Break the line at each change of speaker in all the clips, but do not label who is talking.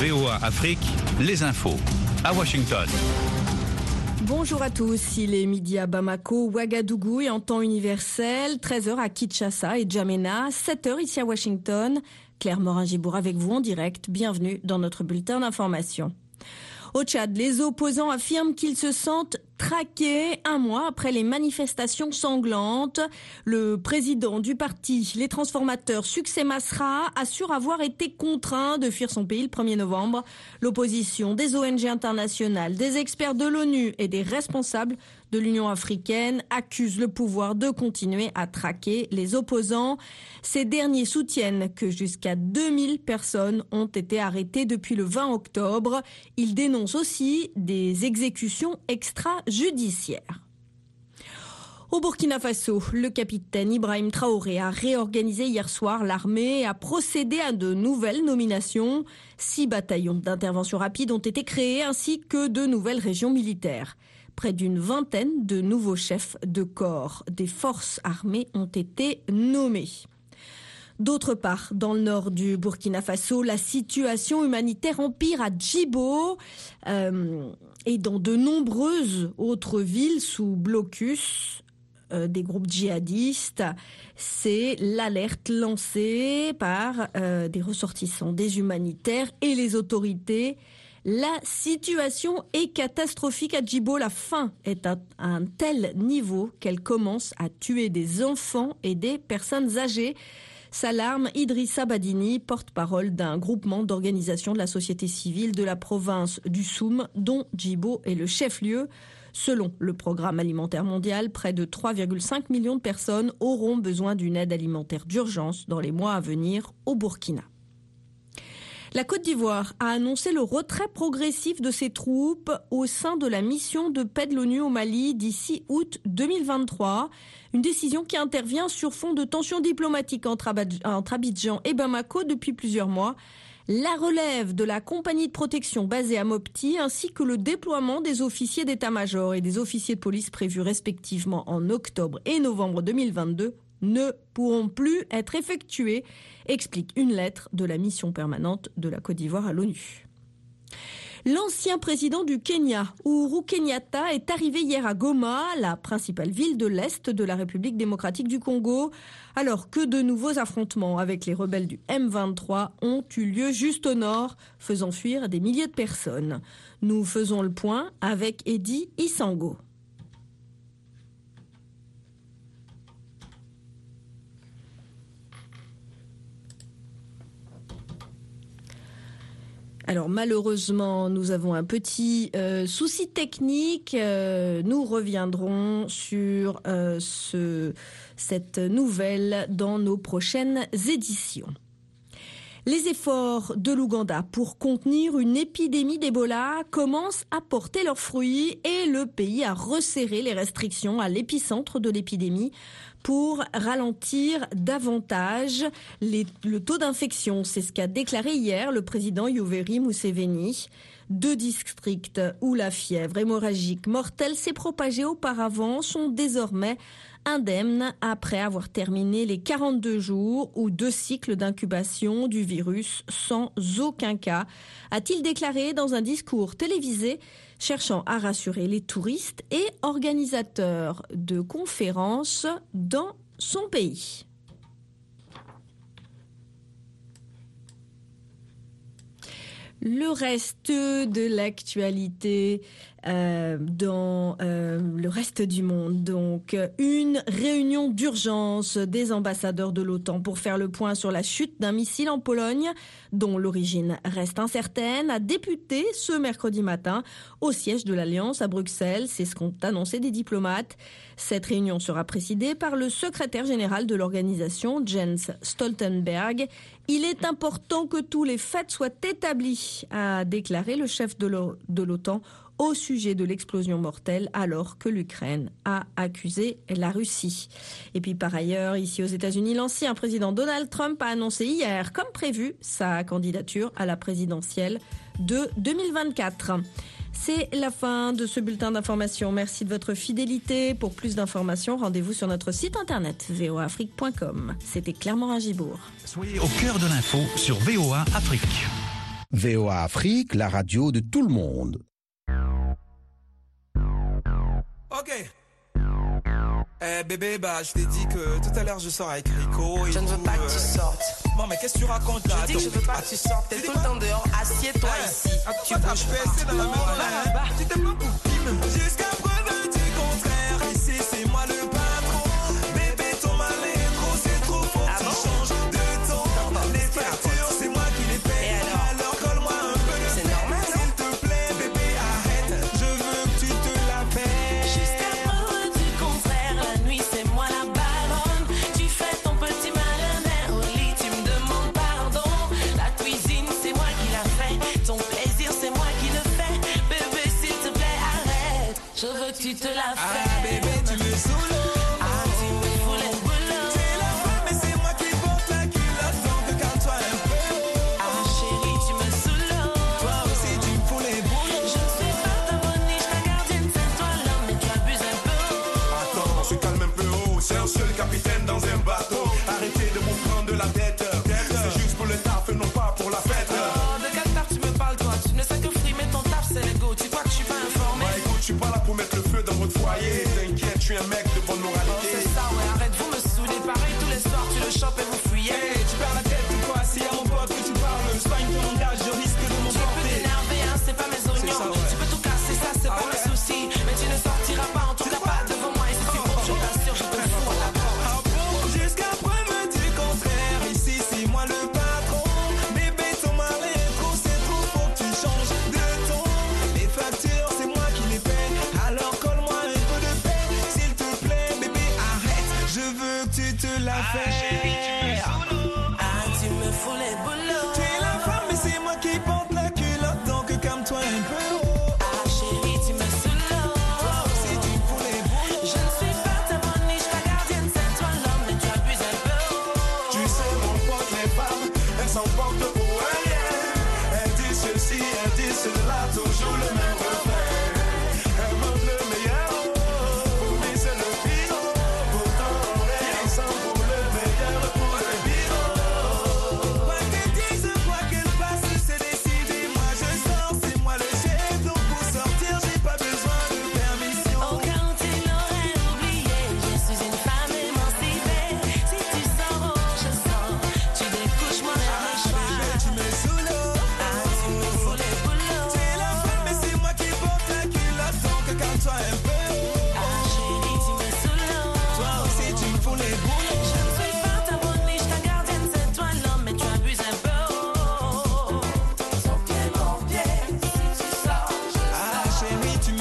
VOA Afrique, les infos. À Washington.
Bonjour à tous, il est midi à Bamako, Ouagadougou et en temps universel, 13h à Kinshasa et Djamena, 7h ici à Washington. Claire Morin-Gibour avec vous en direct, bienvenue dans notre bulletin d'information. Au Tchad, les opposants affirment qu'ils se sentent traqué un mois après les manifestations sanglantes. Le président du parti Les Transformateurs, Succès Masra, assure avoir été contraint de fuir son pays le 1er novembre. L'opposition des ONG internationales, des experts de l'ONU et des responsables de l'Union africaine accuse le pouvoir de continuer à traquer les opposants. Ces derniers soutiennent que jusqu'à 2000 personnes ont été arrêtées depuis le 20 octobre. Ils dénoncent aussi des exécutions extrajudiciaires. Au Burkina Faso, le capitaine Ibrahim Traoré a réorganisé hier soir l'armée et a procédé à de nouvelles nominations. Six bataillons d'intervention rapide ont été créés ainsi que de nouvelles régions militaires. Près d'une vingtaine de nouveaux chefs de corps des forces armées ont été nommés. D'autre part, dans le nord du Burkina Faso, la situation humanitaire empire à Djibo euh, et dans de nombreuses autres villes sous blocus euh, des groupes djihadistes. C'est l'alerte lancée par euh, des ressortissants, des humanitaires et les autorités la situation est catastrophique à Djibo. La faim est à un tel niveau qu'elle commence à tuer des enfants et des personnes âgées. S'alarme Idrissa Badini, porte-parole d'un groupement d'organisations de la société civile de la province du Soum, dont Djibo est le chef-lieu. Selon le programme alimentaire mondial, près de 3,5 millions de personnes auront besoin d'une aide alimentaire d'urgence dans les mois à venir au Burkina. La Côte d'Ivoire a annoncé le retrait progressif de ses troupes au sein de la mission de paix de l'ONU au Mali d'ici août 2023. Une décision qui intervient sur fond de tensions diplomatiques entre Abidjan et Bamako depuis plusieurs mois. La relève de la compagnie de protection basée à Mopti ainsi que le déploiement des officiers d'état-major et des officiers de police prévus respectivement en octobre et novembre 2022 ne pourront plus être effectués, explique une lettre de la mission permanente de la Côte d'Ivoire à l'ONU. L'ancien président du Kenya, Uhuru Kenyatta, est arrivé hier à Goma, la principale ville de l'Est de la République démocratique du Congo, alors que de nouveaux affrontements avec les rebelles du M23 ont eu lieu juste au nord, faisant fuir des milliers de personnes. Nous faisons le point avec Eddie Isango. Alors malheureusement, nous avons un petit euh, souci technique. Euh, nous reviendrons sur euh, ce, cette nouvelle dans nos prochaines éditions. Les efforts de l'Ouganda pour contenir une épidémie d'Ebola commencent à porter leurs fruits et le pays a resserré les restrictions à l'épicentre de l'épidémie pour ralentir davantage le taux d'infection. C'est ce qu'a déclaré hier le président Yoweri Museveni. Deux districts où la fièvre hémorragique mortelle s'est propagée auparavant sont désormais indemnes après avoir terminé les 42 jours ou deux cycles d'incubation du virus sans aucun cas, a-t-il déclaré dans un discours télévisé cherchant à rassurer les touristes et organisateurs de conférences dans son pays. Le reste de l'actualité euh, dans euh, le reste du monde. Donc, une réunion d'urgence des ambassadeurs de l'OTAN pour faire le point sur la chute d'un missile en Pologne, dont l'origine reste incertaine, a débuté ce mercredi matin au siège de l'Alliance à Bruxelles. C'est ce qu'ont annoncé des diplomates. Cette réunion sera présidée par le secrétaire général de l'organisation, Jens Stoltenberg. Il est important que tous les faits soient établis, a déclaré le chef de l'OTAN au sujet de l'explosion mortelle alors que l'Ukraine a accusé la Russie. Et puis par ailleurs, ici aux États-Unis, l'ancien président Donald Trump a annoncé hier, comme prévu, sa candidature à la présidentielle de 2024. C'est la fin de ce bulletin d'information. Merci de votre fidélité. Pour plus d'informations, rendez-vous sur notre site internet voafrique.com. C'était Clermont Ragibourg.
Soyez au cœur de l'info sur VOA Afrique.
VOA Afrique, la radio de tout le monde.
Ok. Eh bébé, bah je t'ai dit que tout à l'heure je sors avec Rico. Et
je ne veux pas que tu euh, sortes.
Non mais qu'est-ce que tu racontes là?
Je dis que je veux pas ah, que tu sortes. T'es tout le temps dehors, assieds-toi eh. ici.
Tu bouges pas. Tu t'es
pas
pour
qui tu te la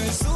me
sube.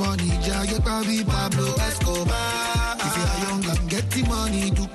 money, Jah, you
probably Pablo Escobar. If you are young and get the money, do